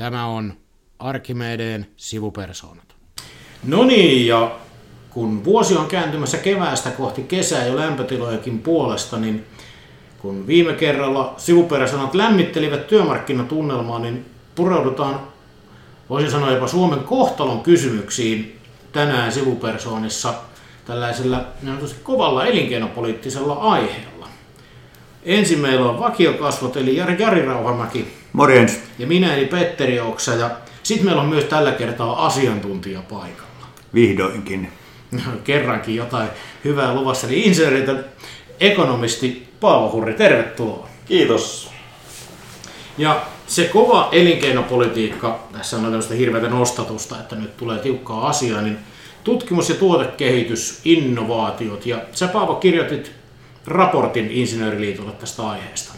Tämä on Arkimedeen sivupersoonat. No niin, ja kun vuosi on kääntymässä keväästä kohti kesää jo lämpötilojakin puolesta, niin kun viime kerralla sivuperäsanat lämmittelivät työmarkkinatunnelmaa, niin pureudutaan, voisin sanoa jopa Suomen kohtalon kysymyksiin tänään sivupersoonissa tällaisella kovalla elinkeinopoliittisella aiheella. Ensin meillä on vakiokasvot, eli Jari, Jari Rauhamäki. Morjens. Ja minä, eli Petteri Oksa. Ja sitten meillä on myös tällä kertaa asiantuntija paikalla. Vihdoinkin. Kerrankin jotain hyvää luvassa. Eli insinööriltä ekonomisti Paavo Hurri, tervetuloa. Kiitos. Ja se kova elinkeinopolitiikka, tässä on tämmöistä hirveätä nostatusta, että nyt tulee tiukkaa asiaa, niin tutkimus- ja tuotekehitys, innovaatiot. Ja sä Paavo kirjoitit raportin Insinööriliitolle tästä aiheesta.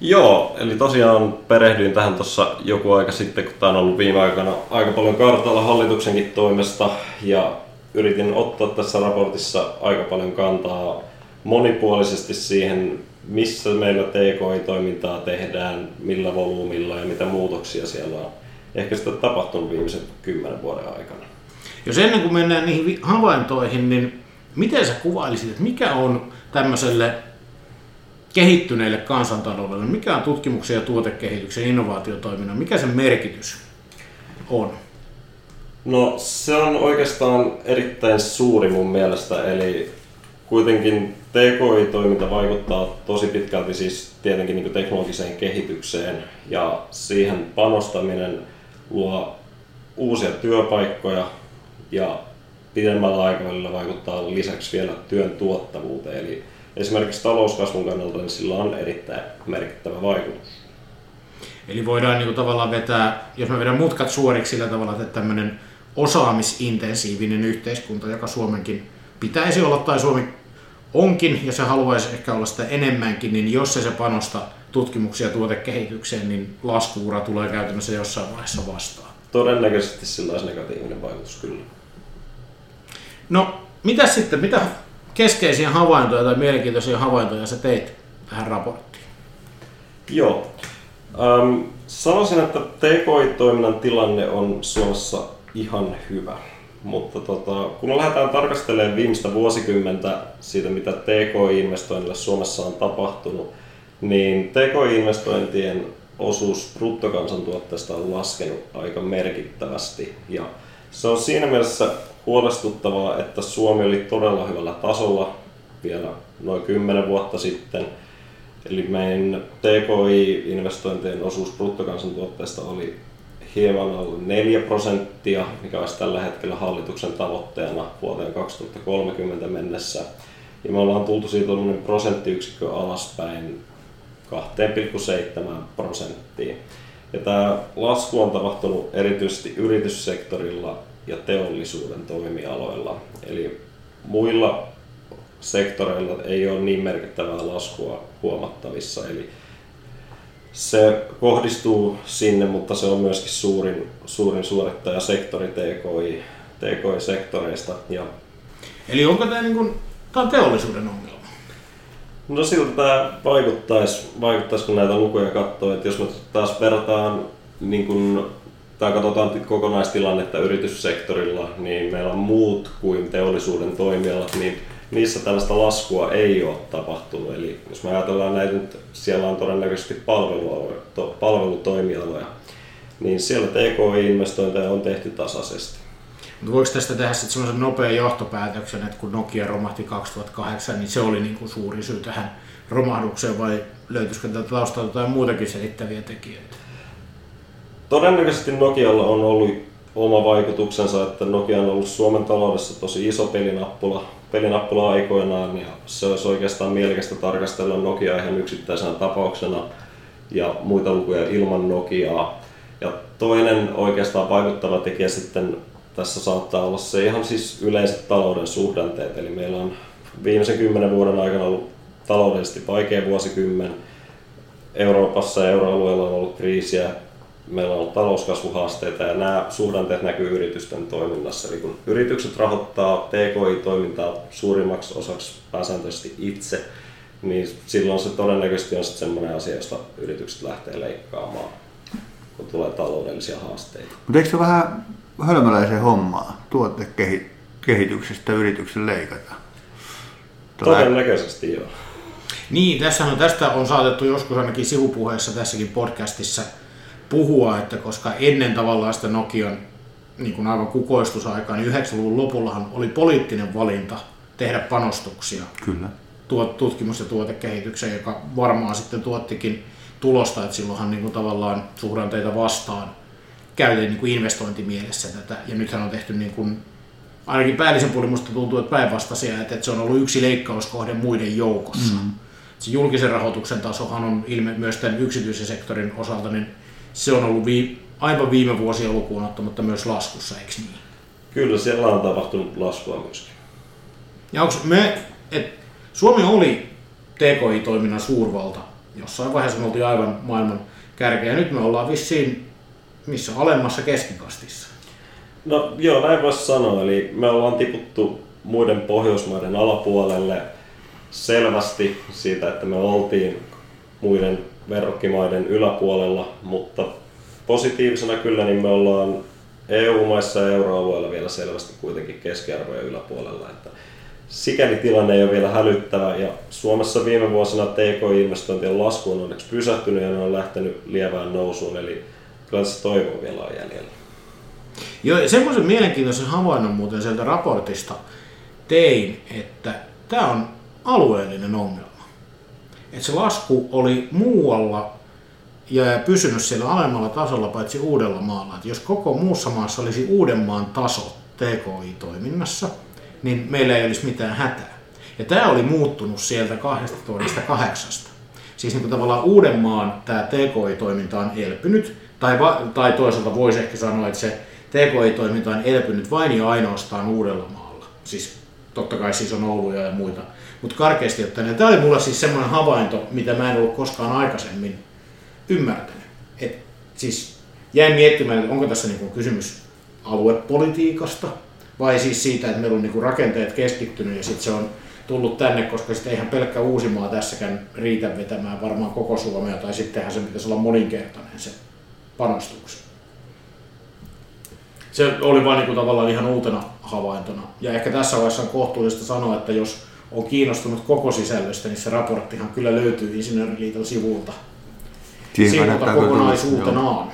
Joo, eli tosiaan perehdyin tähän tuossa joku aika sitten, kun tämä on ollut viime aikana aika paljon kartalla hallituksenkin toimesta ja yritin ottaa tässä raportissa aika paljon kantaa monipuolisesti siihen, missä meillä TKI-toimintaa tehdään, millä volyymilla ja mitä muutoksia siellä on ehkä sitä tapahtunut viimeisen kymmenen vuoden aikana. Jos ennen kuin mennään niihin havaintoihin, niin miten sä kuvailisit, että mikä on tämmöiselle kehittyneille kansantaloudelle, mikä on tutkimuksen ja tuotekehityksen innovaatiotoiminnan, mikä sen merkitys on? No se on oikeastaan erittäin suuri mun mielestä, eli kuitenkin TKI-toiminta vaikuttaa tosi pitkälti siis tietenkin niin teknologiseen kehitykseen ja siihen panostaminen luo uusia työpaikkoja ja pidemmällä aikavälillä vaikuttaa lisäksi vielä työn tuottavuuteen. Eli esimerkiksi talouskasvun kannalta niin sillä on erittäin merkittävä vaikutus. Eli voidaan niin kuin tavallaan vetää, jos me vedän mutkat suoriksi sillä tavalla, että tämmöinen osaamisintensiivinen yhteiskunta, joka Suomenkin pitäisi olla, tai Suomi onkin, ja se haluaisi ehkä olla sitä enemmänkin, niin jos se se panosta tutkimuksia ja tuotekehitykseen, niin laskuura tulee käytännössä jossain vaiheessa vastaan. Todennäköisesti sillä olisi negatiivinen vaikutus kyllä. No, mitä sitten, mitä keskeisiä havaintoja tai mielenkiintoisia havaintoja sä teit tähän raporttiin? Joo. Ähm, sanoisin, että TKI-toiminnan tilanne on Suomessa ihan hyvä. Mutta tota, kun lähdetään tarkastelemaan viimeistä vuosikymmentä siitä, mitä TKI-investoinnille Suomessa on tapahtunut, niin TKI-investointien osuus bruttokansantuotteesta on laskenut aika merkittävästi. Ja se on siinä mielessä huolestuttavaa, että Suomi oli todella hyvällä tasolla vielä noin 10 vuotta sitten. Eli meidän TKI-investointien osuus bruttokansantuotteesta oli hieman alle 4 prosenttia, mikä olisi tällä hetkellä hallituksen tavoitteena vuoteen 2030 mennessä. Ja me ollaan tultu siitä prosenttiyksikkö alaspäin 2,7 prosenttiin. Ja tämä lasku on tapahtunut erityisesti yrityssektorilla ja teollisuuden toimialoilla. Eli muilla sektoreilla ei ole niin merkittävää laskua huomattavissa. Eli se kohdistuu sinne, mutta se on myöskin suurin, suurin suorittaja sektori TKI, TKI-sektoreista. Ja Eli onko tämä, niin kuin, tämä on teollisuuden ongelma? No siltä tämä vaikuttaisi, vaikuttaisi kun näitä lukuja katsoo, että jos me taas verrataan niin kun, tai katsotaan kokonaistilannetta yrityssektorilla, niin meillä on muut kuin teollisuuden toimialat, niin niissä tällaista laskua ei ole tapahtunut. Eli jos me ajatellaan näitä siellä on todennäköisesti palvelutoimialoja, niin siellä TKI-investointeja on tehty tasaisesti. Mutta voiko tästä tehdä sitten semmoisen nopean johtopäätöksen, että kun Nokia romahti 2008, niin se oli niin kuin suuri syy tähän romahdukseen vai löytyisikö tätä taustalta jotain muutakin selittäviä tekijöitä? Todennäköisesti Nokialla on ollut oma vaikutuksensa, että Nokia on ollut Suomen taloudessa tosi iso pelinappula, pelinappula aikoinaan ja se olisi oikeastaan mielekästä tarkastella Nokia ihan yksittäisenä tapauksena ja muita lukuja ilman Nokiaa. Ja toinen oikeastaan vaikuttava tekijä sitten tässä saattaa olla se ihan siis yleiset talouden suhdanteet. Eli meillä on viimeisen kymmenen vuoden aikana ollut taloudellisesti vaikea vuosikymmen. Euroopassa ja euroalueella on ollut kriisiä, meillä on ollut talouskasvuhaasteita ja nämä suhdanteet näkyy yritysten toiminnassa. Eli kun yritykset rahoittaa TKI-toimintaa suurimmaksi osaksi pääsääntöisesti itse, niin silloin se todennäköisesti on sitten sellainen asia, josta yritykset lähtee leikkaamaan. kun tulee taloudellisia haasteita. Mutta eikö se vähän hölmöläisen hommaa tuotekehityksestä yrityksen leikata? Todennäköisesti joo. Niin, tässä on, tästä on saatettu joskus ainakin sivupuheessa tässäkin podcastissa puhua, että koska ennen tavallaan sitä Nokian niin kuin aivan kukoistusaikaa, niin 90-luvun lopullahan oli poliittinen valinta tehdä panostuksia Kyllä. tutkimus- ja tuotekehitykseen, joka varmaan sitten tuottikin tulosta, että silloinhan niin kuin tavallaan suhdanteita vastaan käytiin niin kuin investointimielessä tätä, ja nythän on tehty niin kuin, ainakin päällisen puolin musta tuntuu, että päinvastaisia, että se on ollut yksi leikkauskohde muiden joukossa. Mm. Se julkisen rahoituksen tasohan on ilme, myös tämän yksityisen sektorin osalta, niin se on ollut vii, aivan viime vuosia lukuun ottamatta myös laskussa, eikö niin? Kyllä, siellä on tapahtunut laskua myöskin. Ja onko me, et Suomi oli TKI-toiminnan suurvalta. Jossain vaiheessa me oltiin aivan maailman kärkeä. Nyt me ollaan vissiin missä alemmassa keskikastissa. No joo, näin voisi sanoa. Eli me ollaan tiputtu muiden Pohjoismaiden alapuolelle selvästi siitä, että me oltiin muiden verrokkimaiden yläpuolella, mutta positiivisena kyllä niin me ollaan EU-maissa ja euroalueella vielä selvästi kuitenkin keskiarvoja yläpuolella. Että sikäli tilanne ei ole vielä hälyttävä ja Suomessa viime vuosina TK-investointien lasku on onneksi pysähtynyt ja ne on lähtenyt lievään nousuun, eli kyllä se toivo vielä on jäljellä. Joo, ja semmoisen mielenkiintoisen havainnon muuten sieltä raportista tein, että tämä on alueellinen ongelma. Että se lasku oli muualla ja pysynyt siellä alemmalla tasolla paitsi Uudellamaalla. Että jos koko muussa maassa olisi Uudenmaan taso TKI-toiminnassa, niin meillä ei olisi mitään hätää. Ja tämä oli muuttunut sieltä 2008. Siis niin kuin tavallaan Uudenmaan tämä TKI-toiminta on elpynyt, tai, va, tai toisaalta voisi ehkä sanoa, että se TKI-toiminta on elpynyt vain ja ainoastaan Uudellamaalla. Siis totta kai siis on Ouluja ja muita. Mutta karkeasti ottaen, tämä oli mulla siis semmoinen havainto, mitä mä en ollut koskaan aikaisemmin ymmärtänyt. Et siis jäin miettimään, että onko tässä niinku kysymys aluepolitiikasta vai siis siitä, että meillä on niinku rakenteet keskittynyt ja sitten se on tullut tänne, koska sitten eihän pelkkä Uusimaa tässäkään riitä vetämään varmaan koko Suomea, tai sittenhän se pitäisi olla moninkertainen se panostuksen. Se oli vain niin kuin tavallaan ihan uutena havaintona. Ja ehkä tässä vaiheessa on kohtuullista sanoa, että jos on kiinnostunut koko sisällöstä, niin se raporttihan kyllä löytyy Insinööriliiton sivulta, sivulta kokonaisuutenaan.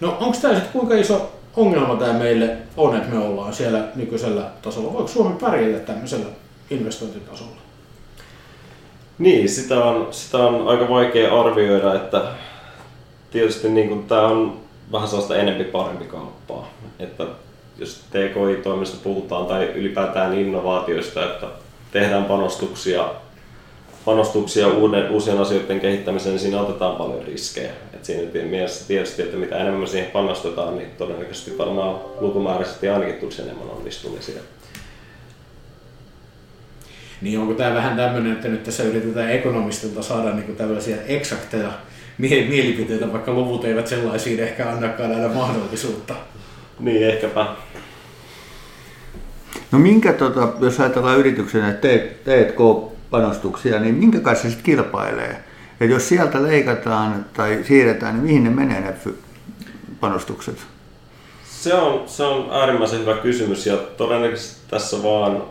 No onko tämä sitten kuinka iso ongelma tämä meille on, että me ollaan siellä nykyisellä tasolla? Voiko Suomi pärjätä tämmöisellä investointitasolla? Niin, sitä on, sitä on aika vaikea arvioida, että tietysti niin tämä on vähän sellaista enempi parempi kauppaa. Että jos TKI-toimista puhutaan tai ylipäätään innovaatioista, että tehdään panostuksia, panostuksia uuden, uusien asioiden kehittämiseen, niin siinä otetaan paljon riskejä. Et siinä mielessä tietysti, että mitä enemmän siihen panostetaan, niin todennäköisesti varmaan lukumääräisesti ainakin tulisi enemmän onnistumisia. Niin onko tämä vähän tämmöinen, että nyt tässä yritetään ekonomistilta saada niin tällaisia eksakteja mielipiteitä, vaikka luvut eivät sellaisiin ehkä annakaan aina mahdollisuutta. Niin, ehkäpä. No minkä, tota, jos ajatellaan yrityksenä T&K-panostuksia, niin minkä kanssa se sitten kilpailee? Ja jos sieltä leikataan tai siirretään, niin mihin ne menee ne panostukset? Se on, se on äärimmäisen hyvä kysymys ja todennäköisesti tässä vaan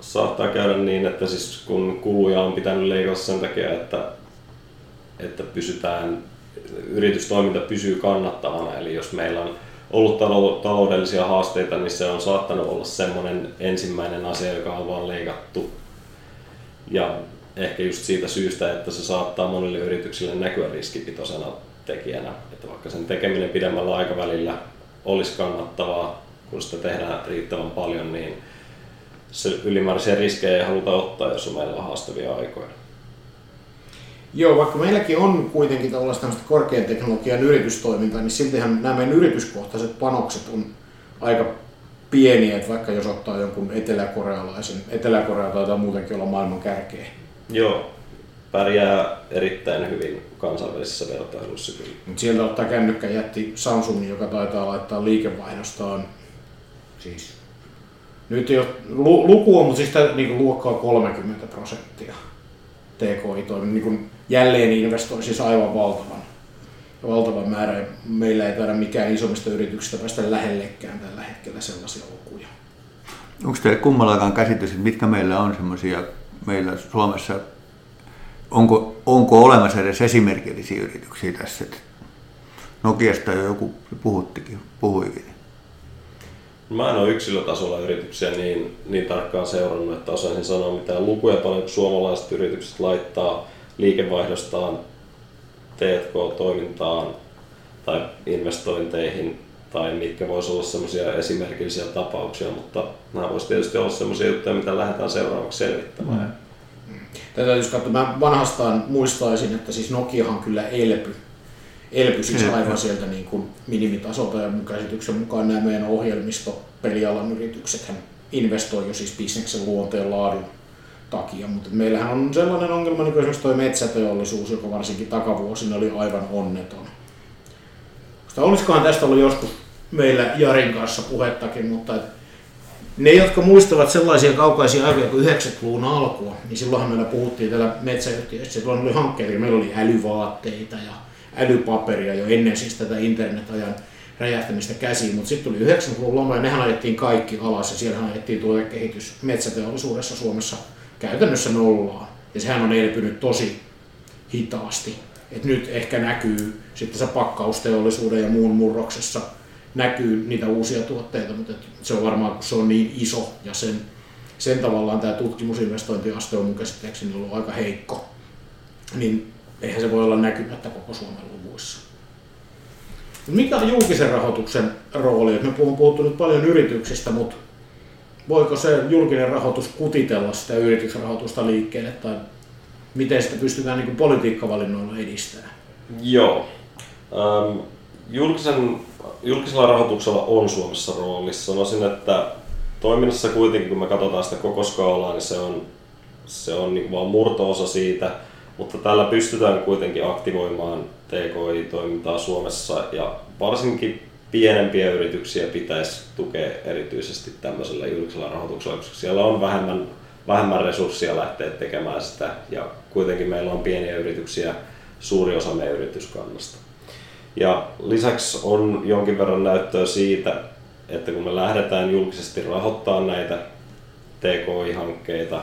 saattaa käydä niin, että siis kun kuluja on pitänyt leikata sen takia, että että pysytään, yritystoiminta pysyy kannattavana. Eli jos meillä on ollut taloudellisia haasteita, niin se on saattanut olla semmoinen ensimmäinen asia, joka on vaan leikattu. Ja ehkä just siitä syystä, että se saattaa monille yrityksille näkyä riskipitoisena tekijänä. Että vaikka sen tekeminen pidemmällä aikavälillä olisi kannattavaa, kun sitä tehdään riittävän paljon, niin se ylimääräisiä riskejä ei haluta ottaa, jos meillä on haastavia aikoja. Joo, vaikka meilläkin on kuitenkin tällaista korkean teknologian yritystoimintaa, niin siltihän nämä meidän yrityskohtaiset panokset on aika pieniä, että vaikka jos ottaa jonkun eteläkorealaisen, Etelä-Korea taitaa muutenkin olla maailman kärkeä. Joo, pärjää erittäin hyvin kansainvälisessä vertailussa kyllä. Mut sieltä ottaa kännykkä jätti Samsung, joka taitaa laittaa liikevaihdostaan, siis nyt jo luku on, mutta siis niin luokkaa 30 prosenttia TKI-toiminta, niin jälleen investoi siis aivan valtavan valtava määrä. Meillä ei taida mikään isommista yrityksistä päästä lähellekään tällä hetkellä sellaisia lukuja. Onko teillä kummallakaan käsitys, että mitkä meillä on semmoisia meillä Suomessa, onko, onko olemassa edes esimerkillisiä yrityksiä tässä? Nokiasta jo joku puhuttikin, puhuikin. Mä en ole yksilötasolla yrityksiä niin, niin tarkkaan seurannut, että osaisin sanoa mitään lukuja paljon, kun suomalaiset yritykset laittaa liikevaihdostaan T&K-toimintaan tai investointeihin tai mitkä voisi olla semmoisia esimerkillisiä tapauksia, mutta nämä voisi tietysti olla semmoisia juttuja, mitä lähdetään seuraavaksi selvittämään. Mm. Tätä jos katsoa, mä vanhastaan muistaisin, että siis Nokiahan kyllä elpy. Elpy siis aivan sieltä niin kuin minimitasolta ja mun käsityksen mukaan nämä meidän ohjelmistopelialan yritykset investoi jo siis bisneksen luonteen laadun takia, mutta meillähän on sellainen ongelma, niin kuin esimerkiksi tuo metsäteollisuus, joka varsinkin takavuosina oli aivan onneton. Sitä olisikohan tästä ollut joskus meillä Jarin kanssa puhettakin, mutta et ne, jotka muistavat sellaisia kaukaisia aikoja kuin 90-luvun alkua, niin silloinhan meillä puhuttiin täällä metsäyhtiöissä, silloin oli hankkeita, meillä oli älyvaatteita ja älypaperia jo ennen siis tätä internetajan räjähtämistä käsiin, mutta sitten tuli 90-luvun loma ja nehän ajettiin kaikki alas ja siellähän ajettiin tuotekehitys metsäteollisuudessa Suomessa käytännössä nollaan. Ja sehän on elpynyt tosi hitaasti. Et nyt ehkä näkyy sitten se pakkausteollisuuden ja muun murroksessa näkyy niitä uusia tuotteita, mutta se on varmaan, kun se on niin iso ja sen, sen tavallaan tämä tutkimusinvestointiaste on mun käsittääkseni ollut aika heikko, niin eihän se voi olla näkymättä koko Suomen luvuissa. Mikä on julkisen rahoituksen rooli? Me puhun puhuttu nyt paljon yrityksistä, mutta voiko se julkinen rahoitus kutitella sitä yritysrahoitusta liikkeelle tai miten sitä pystytään niin politiikkavalinnoilla edistämään? Joo. Ähm, julkisen, julkisella rahoituksella on Suomessa roolissa. Sanoisin, että toiminnassa kuitenkin, kun me katsotaan sitä koko skaalaa, niin se on, se on niin vain murto-osa siitä, mutta tällä pystytään kuitenkin aktivoimaan TKI-toimintaa Suomessa ja varsinkin pienempiä yrityksiä pitäisi tukea erityisesti tämmöisellä julkisella rahoituksella, koska siellä on vähemmän, vähemmän resursseja lähteä tekemään sitä ja kuitenkin meillä on pieniä yrityksiä suuri osa meidän yrityskannasta. Ja lisäksi on jonkin verran näyttöä siitä, että kun me lähdetään julkisesti rahoittamaan näitä TKI-hankkeita,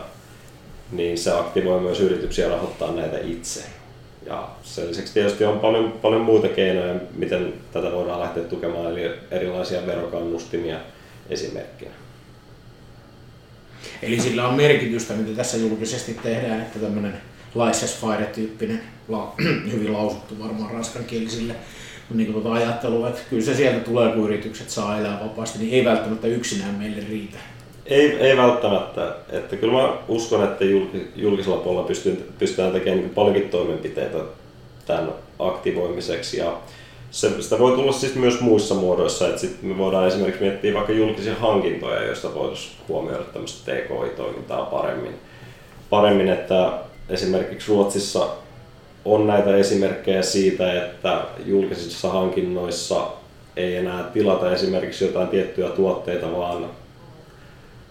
niin se aktivoi myös yrityksiä rahoittaa näitä itse. Ja sen lisäksi tietysti on paljon, paljon muita keinoja, miten tätä voidaan lähteä tukemaan, eli erilaisia verokannustimia esimerkkinä. Eli sillä on merkitystä, mitä tässä julkisesti tehdään, että tämmöinen license fire-tyyppinen, hyvin lausuttu varmaan ranskankielisille, niin tuota ajattelua, että kyllä se sieltä tulee, kun yritykset saa elää vapaasti, niin ei välttämättä yksinään meille riitä. Ei, ei välttämättä. Että kyllä mä uskon, että julkisella puolella pystytään tekemään niin paljonkin toimenpiteitä tämän aktivoimiseksi. Ja se, sitä voi tulla siis myös muissa muodoissa, että sit me voidaan esimerkiksi miettiä vaikka julkisia hankintoja, joista voitaisiin huomioida tämmöistä TKI-toimintaa paremmin. Paremmin, että esimerkiksi Ruotsissa on näitä esimerkkejä siitä, että julkisissa hankinnoissa ei enää tilata esimerkiksi jotain tiettyjä tuotteita, vaan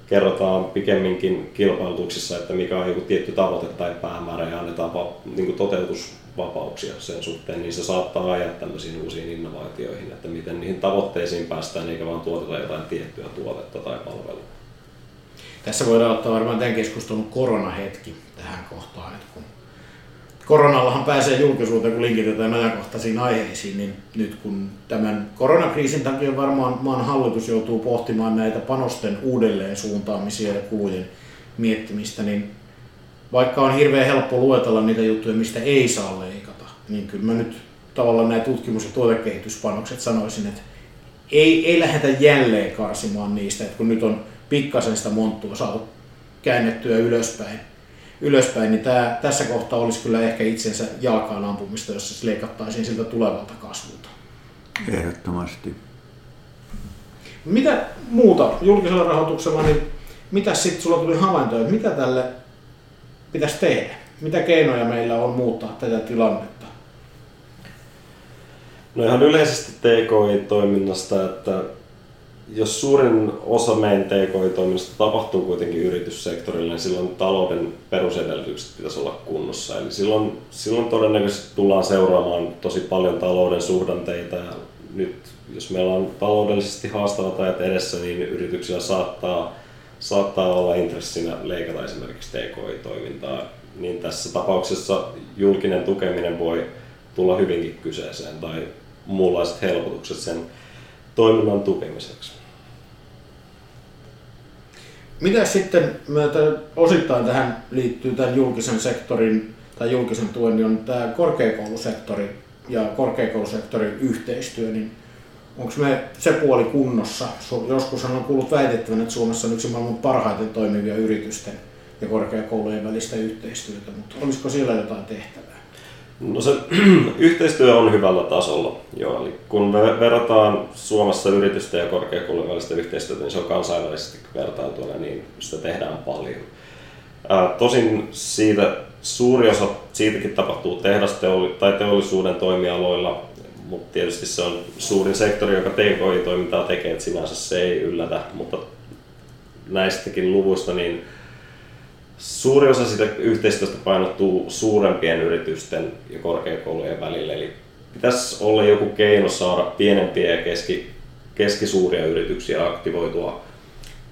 kerrotaan pikemminkin kilpailutuksissa, että mikä on joku tietty tavoite tai päämäärä ja annetaan va, niin kuin toteutusvapauksia sen suhteen, niin se saattaa ajaa tämmöisiin uusiin innovaatioihin, että miten niihin tavoitteisiin päästään eikä vaan tuoteta jotain tiettyä tuotetta tai palvelua. Tässä voidaan ottaa varmaan tämän keskustelun koronahetki tähän kohtaan, että kun koronallahan pääsee julkisuuteen, kun linkitetään ajankohtaisiin aiheisiin, niin nyt kun tämän koronakriisin takia varmaan maan hallitus joutuu pohtimaan näitä panosten uudelleen suuntaamisia ja kulujen miettimistä, niin vaikka on hirveän helppo luetella niitä juttuja, mistä ei saa leikata, niin kyllä mä nyt tavallaan nämä tutkimus- ja tuotekehityspanokset sanoisin, että ei, ei lähdetä jälleen karsimaan niistä, että kun nyt on pikkasen sitä monttua saatu käännettyä ylöspäin, ylöspäin, niin tämä, tässä kohtaa olisi kyllä ehkä itsensä jalkaan ampumista, jos se leikattaisiin siltä tulevalta kasvulta. Ehdottomasti. Mitä muuta julkisella rahoituksella, niin mitä sitten sulla tuli havaintoja, että mitä tälle pitäisi tehdä? Mitä keinoja meillä on muuttaa tätä tilannetta? No ihan yleisesti TKI-toiminnasta, että jos suurin osa meidän TKI-toiminnasta tapahtuu kuitenkin yrityssektorilla, niin silloin talouden perusedellytykset pitäisi olla kunnossa. Eli silloin, silloin todennäköisesti tullaan seuraamaan tosi paljon talouden suhdanteita ja nyt jos meillä on taloudellisesti haastavat ajat edessä, niin yrityksillä saattaa, saattaa olla intressinä leikata esimerkiksi TKI-toimintaa. Niin tässä tapauksessa julkinen tukeminen voi tulla hyvinkin kyseeseen tai muunlaiset helpotukset sen toiminnan tukemiseksi. Mitä sitten, osittain tähän liittyy tämän julkisen sektorin tai julkisen tuen, niin on tämä korkeakoulusektori ja korkeakoulusektorin yhteistyö, niin onko me se puoli kunnossa? Joskus on kuullut väitettävän, että Suomessa on yksi maailman parhaiten toimivia yritysten ja korkeakoulujen välistä yhteistyötä, mutta olisiko siellä jotain tehtävää? No se yhteistyö on hyvällä tasolla, joo. Eli kun me verrataan Suomessa yritysten ja korkeakoulujen välistä yhteistyötä, niin se on kansainvälisesti vertailtuna, niin sitä tehdään paljon. Ää, tosin siitä suuri osa siitäkin tapahtuu tehdasteolli- tai teollisuuden toimialoilla, mutta tietysti se on suurin sektori, joka TKI-toimintaa tekee, että sinänsä se ei yllätä, mutta näistäkin luvuista niin Suuri osa sitä yhteistyöstä painottuu suurempien yritysten ja korkeakoulujen välillä, eli pitäisi olla joku keino saada pienempiä ja keski, keskisuuria yrityksiä aktivoitua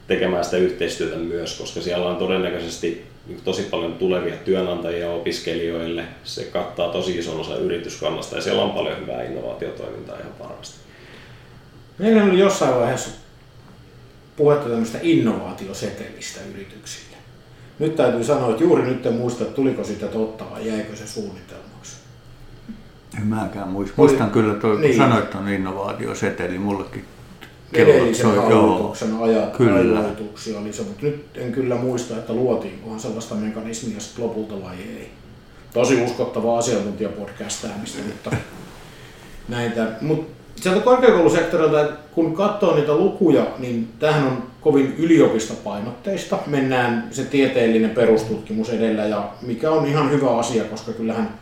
tekemään sitä yhteistyötä myös, koska siellä on todennäköisesti tosi paljon tulevia työnantajia opiskelijoille. Se kattaa tosi ison osan yrityskannasta ja siellä on paljon hyvää innovaatiotoimintaa ihan varmasti. Meillä oli jossain vaiheessa puhetta tämmöistä innovaatiosetelistä yrityksille. Nyt täytyy sanoa, että juuri nyt en muista, että tuliko sitä totta vai jäikö se suunnitelmaksi. En mäkään muista. Muistan kyllä, tuo, niin. kun sanoit tuon innovaatioseteli, mullekin edellisen hallituksen ajat, ajoituksia oli se, mutta nyt en kyllä muista, että luotiinkohan sellaista mekanismia sitten lopulta vai ei. Tosi uskottava asiantuntijapodcastäämistä, mutta näitä. Mut sieltä korkeakoulusektorilta, kun katsoo niitä lukuja, niin tähän on kovin yliopistopainotteista. Mennään se tieteellinen perustutkimus edellä, ja mikä on ihan hyvä asia, koska kyllähän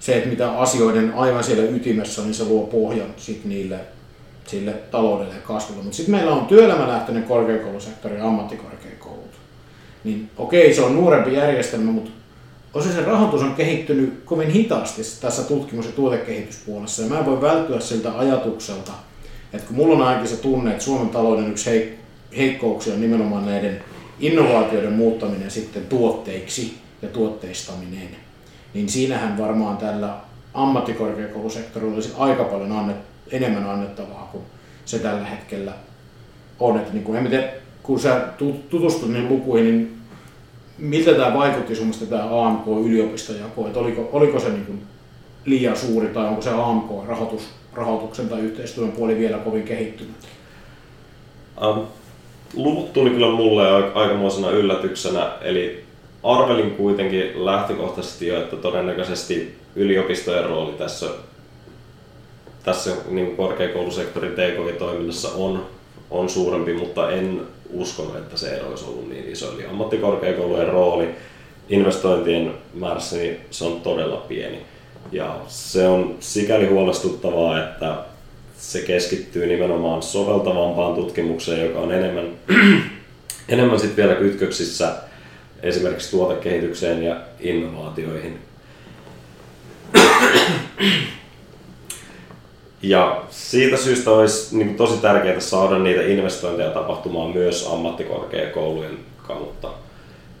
se, että mitä asioiden aivan siellä ytimessä, niin se luo pohjan sit niille sille taloudelle ja kasvulle. Mutta sitten meillä on työelämälähtöinen korkeakoulusektori ja ammattikorkeakoulut. Niin okei, se on nuorempi järjestelmä, mutta osa sen rahoitus on kehittynyt kovin hitaasti tässä tutkimus- ja tuotekehityspuolessa. Ja mä voi välttyä siltä ajatukselta, että kun mulla on ainakin se tunne, että Suomen talouden yksi heik- heikkouksia on nimenomaan näiden innovaatioiden muuttaminen sitten tuotteiksi ja tuotteistaminen, niin siinähän varmaan tällä ammattikorkeakoulusektorilla olisi aika paljon annet, enemmän annettavaa kuin se tällä hetkellä on. Että niin kuin, en tiedä, kun sä tutustut niihin lukuihin, niin miltä tämä vaikutti sun tämä AMK-yliopistojako, että oliko, oliko se niin kuin liian suuri tai onko se AMK-rahoitus, rahoituksen tai yhteistyön puoli vielä kovin kehittynyt? Um, luvut tuli kyllä mulle aikamoisena yllätyksenä, eli arvelin kuitenkin lähtökohtaisesti jo, että todennäköisesti yliopistojen rooli tässä, tässä niin korkeakoulusektorin TKI-toiminnassa on, on suurempi, mutta en uskonut, että se ero olisi ollut niin iso. Eli ammattikorkeakoulujen rooli investointien määrässä, niin se on todella pieni. Ja se on sikäli huolestuttavaa, että se keskittyy nimenomaan soveltavampaan tutkimukseen, joka on enemmän, enemmän sit vielä kytköksissä esimerkiksi tuotekehitykseen ja innovaatioihin. Ja siitä syystä olisi niin tosi tärkeää saada niitä investointeja tapahtumaan myös ammattikorkeakoulujen kautta.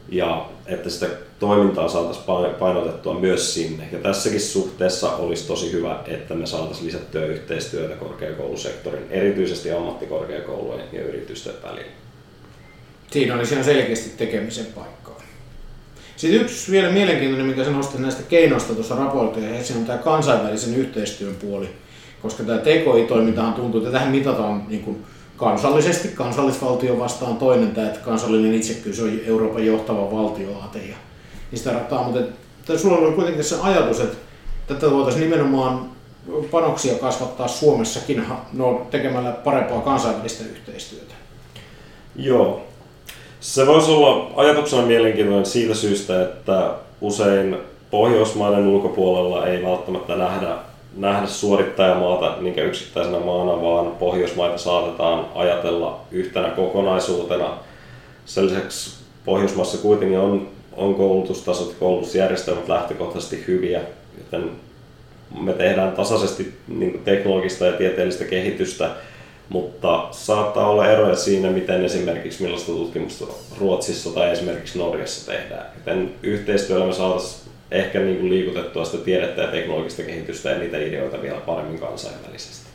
Ja että sitä toimintaa saataisiin painotettua myös sinne. Ja tässäkin suhteessa olisi tosi hyvä, että me saataisiin lisättyä yhteistyötä korkeakoulusektorin, erityisesti ammattikorkeakoulujen ja yritysten välillä. Siinä olisi ihan selkeästi tekemisen paikkaa. Sitten yksi vielä mielenkiintoinen, mikä sä nostit näistä keinoista tuossa raportissa, on tämä kansainvälisen yhteistyön puoli koska tämä TKI-toimintahan tuntuu, että tähän mitataan niin kuin kansallisesti, kansallisvaltio vastaan toinen tämä, että kansallinen itsekkyys on Euroopan johtava valtioaate ja niistä rattaa, mutta että sulla on kuitenkin se ajatus, että tätä voitaisiin nimenomaan panoksia kasvattaa Suomessakin no, tekemällä parempaa kansainvälistä yhteistyötä. Joo. Se voisi olla ajatuksena mielenkiintoinen siitä syystä, että usein Pohjoismaiden ulkopuolella ei välttämättä nähdä nähdä suorittajamaata niin yksittäisenä maana, vaan Pohjoismaita saatetaan ajatella yhtenä kokonaisuutena. Sen lisäksi Pohjoismaissa kuitenkin on, on koulutustasot ja koulutusjärjestelmät lähtökohtaisesti hyviä, joten me tehdään tasaisesti niin teknologista ja tieteellistä kehitystä, mutta saattaa olla eroja siinä, miten esimerkiksi millaista tutkimusta Ruotsissa tai esimerkiksi Norjassa tehdään. Joten yhteistyöllä me saataisiin ehkä niin kuin liikutettua sitä tiedettä ja teknologista kehitystä ja niitä ideoita vielä paremmin kansainvälisesti.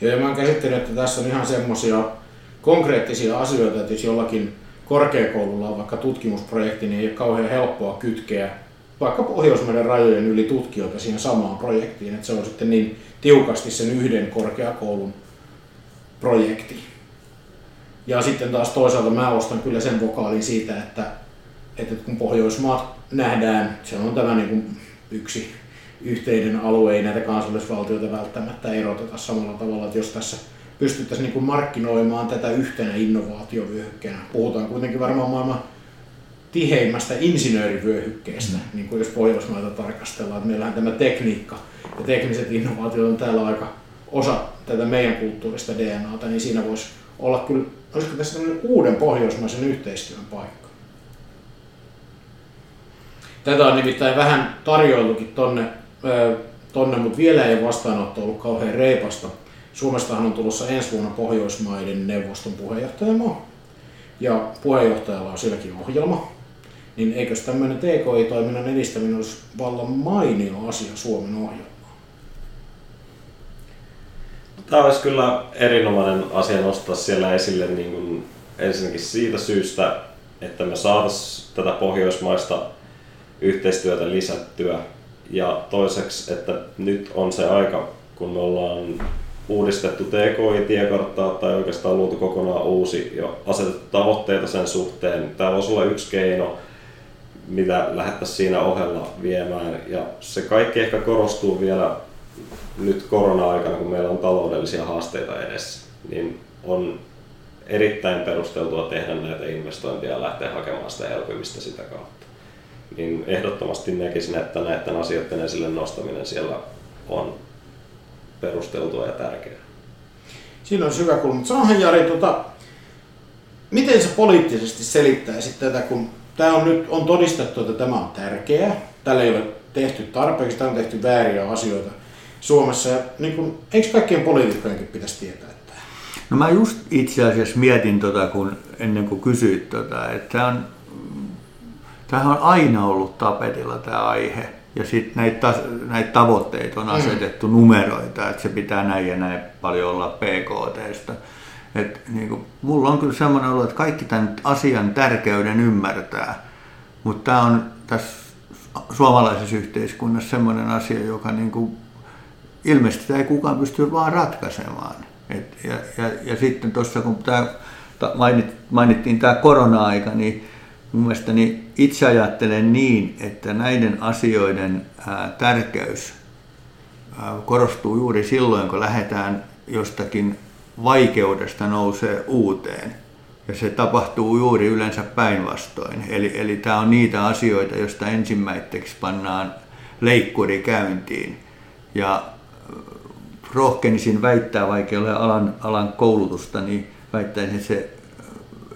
Ja mä käsittelen, että tässä on ihan semmoisia konkreettisia asioita, että jos jollakin korkeakoululla on vaikka tutkimusprojekti, niin ei ole kauhean helppoa kytkeä vaikka Pohjoismaiden rajojen yli tutkijoita siihen samaan projektiin, että se on sitten niin tiukasti sen yhden korkeakoulun projekti. Ja sitten taas toisaalta mä ostan kyllä sen vokaalin siitä, että, että kun Pohjoismaat nähdään, se on tämä niin kuin yksi yhteinen alue, ei näitä kansallisvaltioita välttämättä eroteta samalla tavalla, että jos tässä pystyttäisiin niin kuin markkinoimaan tätä yhtenä innovaatiovyöhykkeenä. Puhutaan kuitenkin varmaan maailman tiheimmästä insinöörivyöhykkeestä, mm. niin kuin jos Pohjoismaita tarkastellaan. Että meillähän tämä tekniikka ja tekniset innovaatiot on täällä aika osa tätä meidän kulttuurista DNAta, niin siinä voisi olla kyllä, olisiko tässä uuden pohjoismaisen yhteistyön paikka. Tätä on nimittäin vähän tarjoiltukin tonne, tonne mutta vielä ei vastaanotto ollut kauhean reipasta. Suomestahan on tulossa ensi vuonna Pohjoismaiden neuvoston puheenjohtajamaa. Ja puheenjohtajalla on silläkin ohjelma. Niin eikös tämmöinen TKI-toiminnan edistäminen olisi vallan mainio asia Suomen ohjelma? Tämä olisi kyllä erinomainen asia nostaa siellä esille niin kuin ensinnäkin siitä syystä, että me saataisiin tätä pohjoismaista yhteistyötä lisättyä. Ja toiseksi, että nyt on se aika, kun me ollaan uudistettu TKI-tiekarttaa tai oikeastaan luotu kokonaan uusi ja asetettu tavoitteita sen suhteen. Tämä voisi olla yksi keino, mitä lähdettäisiin siinä ohella viemään. Ja se kaikki ehkä korostuu vielä nyt korona-aikana, kun meillä on taloudellisia haasteita edessä, niin on erittäin perusteltua tehdä näitä investointeja ja lähteä hakemaan sitä elpymistä sitä kautta. Niin ehdottomasti näkisin, että näiden asioiden esille nostaminen siellä on perusteltua ja tärkeää. Siinä on syvä kulma. Sanohan Jari, tuota, miten sä poliittisesti selittäisit tätä, kun tämä on nyt on todistettu, että tämä on tärkeää. Tällä ei ole tehty tarpeeksi, tämä on tehty vääriä asioita Suomessa. Ja niin kun, eikö kaikkien poliitikkojenkin pitäisi tietää? Että... No mä just itse asiassa mietin tota, kun, ennen kuin kysyit, tota, että tämä on, tämähän on aina ollut tapetilla tämä aihe. Ja sitten näitä, näitä tavoitteita on mm. asetettu mm. numeroita, että se pitää näin ja näin paljon olla PKTstä. Et, niin kuin, mulla on kyllä semmoinen olo, että kaikki tämän asian tärkeyden ymmärtää, mutta tämä on tässä suomalaisessa yhteiskunnassa semmoinen asia, joka niin kuin, ilmeisesti ei kukaan pysty vaan ratkaisemaan. Et, ja, ja, ja sitten tuossa kun tämä mainit, mainittiin tämä korona-aika, niin mielestäni itse ajattelen niin, että näiden asioiden tärkeys korostuu juuri silloin, kun lähdetään jostakin vaikeudesta nousee uuteen. Ja se tapahtuu juuri yleensä päinvastoin. Eli, eli tämä on niitä asioita, joista ensimmäiseksi pannaan leikkuri käyntiin. Ja rohkenisin väittää, vaikka ole alan, alan koulutusta, niin väittäisin, että se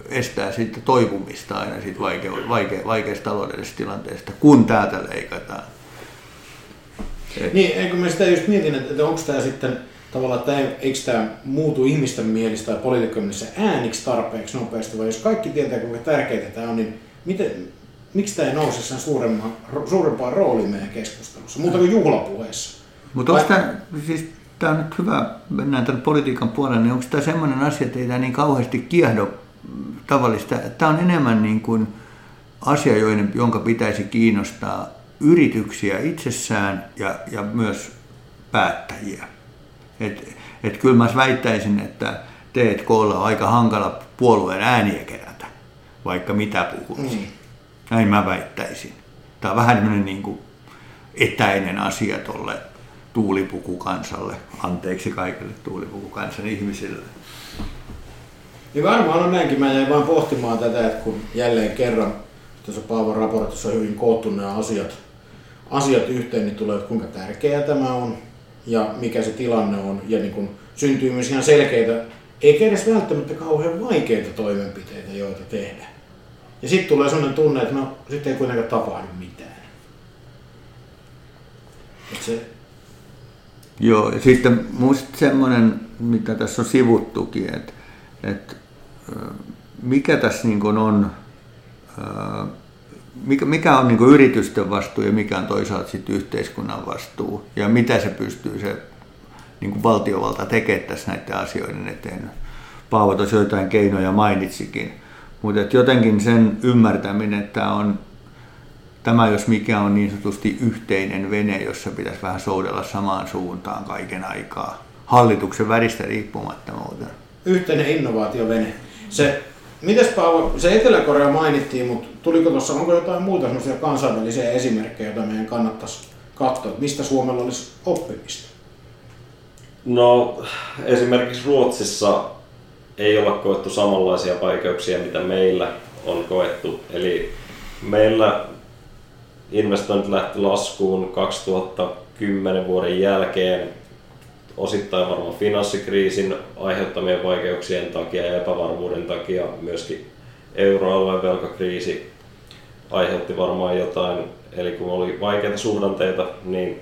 estää sitten toipumista aina siitä vaike, vaike, vaikeasta taloudellisesta tilanteesta, kun täältä leikataan. Et. Niin, eikö mä sitä just mietin, että onko tämä sitten tavallaan, että eikö tämä muutu ihmisten mielestä tai poliitikkojen ääniksi tarpeeksi nopeasti, vai jos kaikki tietää, kuinka tärkeää tämä on, niin miten, miksi tämä ei nouse sen suurempaan, suurempaan rooliin meidän keskustelussa, muuta kuin juhlapuheessa? Mutta onko tämä, siis tämä on nyt hyvä, mennään tämän politiikan puolelle, niin onko tämä sellainen asia, että ei tämä niin kauheasti kiehdo tavallista. Tämä on enemmän niin kuin asia, joiden, jonka pitäisi kiinnostaa yrityksiä itsessään ja, ja myös päättäjiä. Et, et kyllä mä väittäisin, että T&Klla on aika hankala puolueen ääniä kerätä, vaikka mitä puhuisi. Mm. Näin mä väittäisin. Tämä on vähän tämmöinen niin kuin etäinen asia tuolle tuulipukukansalle, anteeksi kaikille tuulipukukansan ihmisille. Niin varmaan on näinkin. Mä jäin vain pohtimaan tätä, että kun jälleen kerran tuossa Paavan raportissa on hyvin koottu nämä asiat, asiat yhteen, niin tulee, että kuinka tärkeää tämä on. ja mikä se tilanne on. Ja niin kun syntyy myös ihan selkeitä, eikä edes välttämättä kauhean vaikeita toimenpiteitä, joita tehdään. Ja sitten tulee sellainen tunne, että no, sitten ei kuitenkaan tapahdu mitään. Et se, Joo, ja sitten musta semmoinen, mitä tässä on sivuttukin, että, että mikä tässä niin kuin on, mikä, mikä on niin kuin yritysten vastuu ja mikä on toisaalta sitten yhteiskunnan vastuu ja mitä se pystyy se niin kuin valtiovalta tekemään tässä näiden asioiden eteen. Paavo tuossa joitain keinoja mainitsikin, mutta jotenkin sen ymmärtäminen, että on Tämä jos mikä on niin sanotusti yhteinen vene, jossa pitäisi vähän soudella samaan suuntaan kaiken aikaa. Hallituksen väristä riippumatta muuten. yhteinen innovaatiovene. Se, mites Paavo, se Etelä-Korea mainittiin, mutta tuliko tuossa, onko jotain muuta semmoisia kansainvälisiä esimerkkejä, joita meidän kannattaisi katsoa, mistä Suomella olisi oppimista? No esimerkiksi Ruotsissa ei olla koettu samanlaisia vaikeuksia, mitä meillä on koettu. Eli meillä investoinnit lähti laskuun 2010 vuoden jälkeen osittain varmaan finanssikriisin aiheuttamien vaikeuksien takia ja epävarmuuden takia myöskin euroalueen velkakriisi aiheutti varmaan jotain. Eli kun oli vaikeita suhdanteita, niin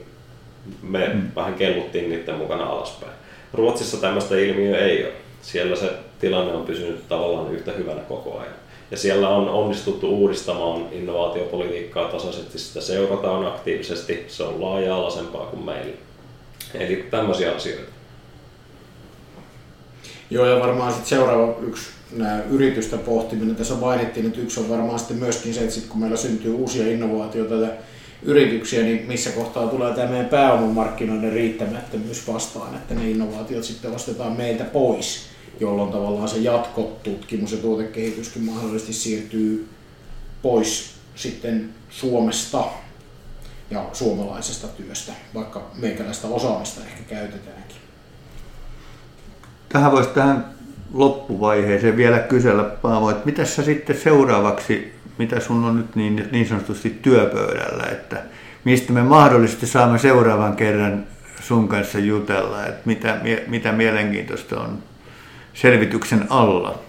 me mm. vähän kelluttiin niiden mukana alaspäin. Ruotsissa tämmöistä ilmiöä ei ole. Siellä se tilanne on pysynyt tavallaan yhtä hyvänä koko ajan. Ja siellä on onnistuttu uudistamaan innovaatiopolitiikkaa tasaisesti, sitä seurataan aktiivisesti, se on laaja-alaisempaa kuin meillä. Eli tämmöisiä asioita. Joo, ja varmaan sitten seuraava yksi nämä yritysten pohtiminen. Tässä mainittiin, että yksi on varmaan sitten myöskin se, että sit kun meillä syntyy uusia innovaatioita ja yrityksiä, niin missä kohtaa tulee tämä meidän pääomamarkkinoiden riittämättömyys vastaan, että ne innovaatiot sitten ostetaan meiltä pois, jolloin tavallaan se jatkotutkimus ja tuotekehityskin mahdollisesti siirtyy pois sitten Suomesta ja suomalaisesta työstä, vaikka meikäläistä osaamista ehkä käytetäänkin. Tähän voisi tähän loppuvaiheeseen vielä kysellä, Paavo, että mitä sä sitten seuraavaksi, mitä sun on nyt niin, niin sanotusti työpöydällä, että mistä me mahdollisesti saamme seuraavan kerran sun kanssa jutella, että mitä, mitä mielenkiintoista on selvityksen alla?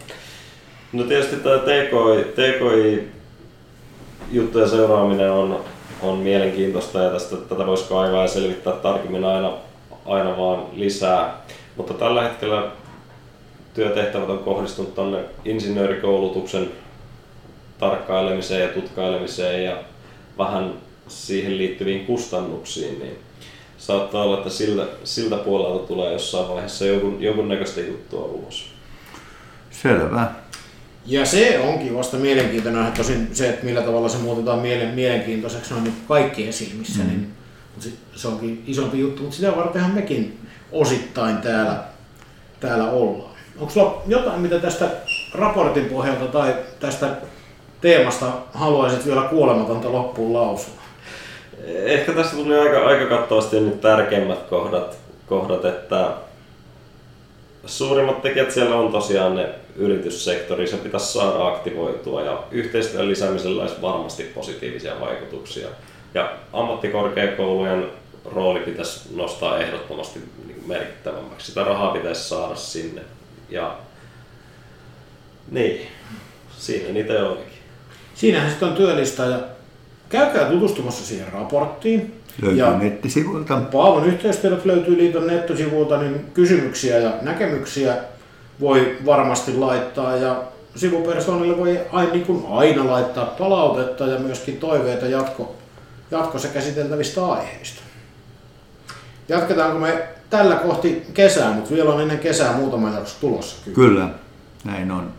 No tietysti tämä TKI, TKI juttujen seuraaminen on, on mielenkiintoista ja tästä, tätä voisi kaivaa ja selvittää tarkemmin aina, aina vaan lisää. Mutta tällä hetkellä työtehtävät on kohdistunut tuonne insinöörikoulutuksen tarkkailemiseen ja tutkailemiseen ja vähän siihen liittyviin kustannuksiin, niin saattaa olla, että siltä, siltä puolelta tulee jossain vaiheessa jonkun, jonkunnäköistä juttua ulos. Selvä. Ja se onkin vasta mielenkiintoinen, että tosin se, että millä tavalla se muutetaan mielen, mielenkiintoiseksi noin niin kaikkien silmissä, mm. niin se onkin isompi juttu, mutta sitä vartenhan mekin osittain täällä, täällä ollaan. Onko sulla jotain, mitä tästä raportin pohjalta tai tästä teemasta haluaisit vielä kuolematonta loppuun lausua? Ehkä tässä tuli aika, aika kattavasti nyt tärkeimmät kohdat, kohdat, että suurimmat tekijät siellä on tosiaan ne yrityssektori, se pitäisi saada aktivoitua ja yhteistyön lisäämisellä olisi varmasti positiivisia vaikutuksia. Ja ammattikorkeakoulujen rooli pitäisi nostaa ehdottomasti merkittävämmäksi. Sitä rahaa pitäisi saada sinne. Ja niin, siinä niitä olikin. Siinähän sitten on työllistä ja käykää tutustumassa siihen raporttiin. Löytyy ja nettisivuilta. Paavon yhteystiedot löytyy liiton nettisivuilta, niin kysymyksiä ja näkemyksiä voi varmasti laittaa ja sivupersoonille voi aina, niin kuin aina laittaa palautetta ja myöskin toiveita jatko, jatkossa käsiteltävistä aiheista. Jatketaanko me tällä kohti kesää, mutta vielä on ennen kesää muutama jakso tulossa. Kyllä. kyllä, näin on.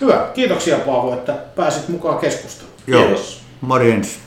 Hyvä, kiitoksia Paavo, että pääsit mukaan keskusteluun. Joo. Kiitos. Morjens.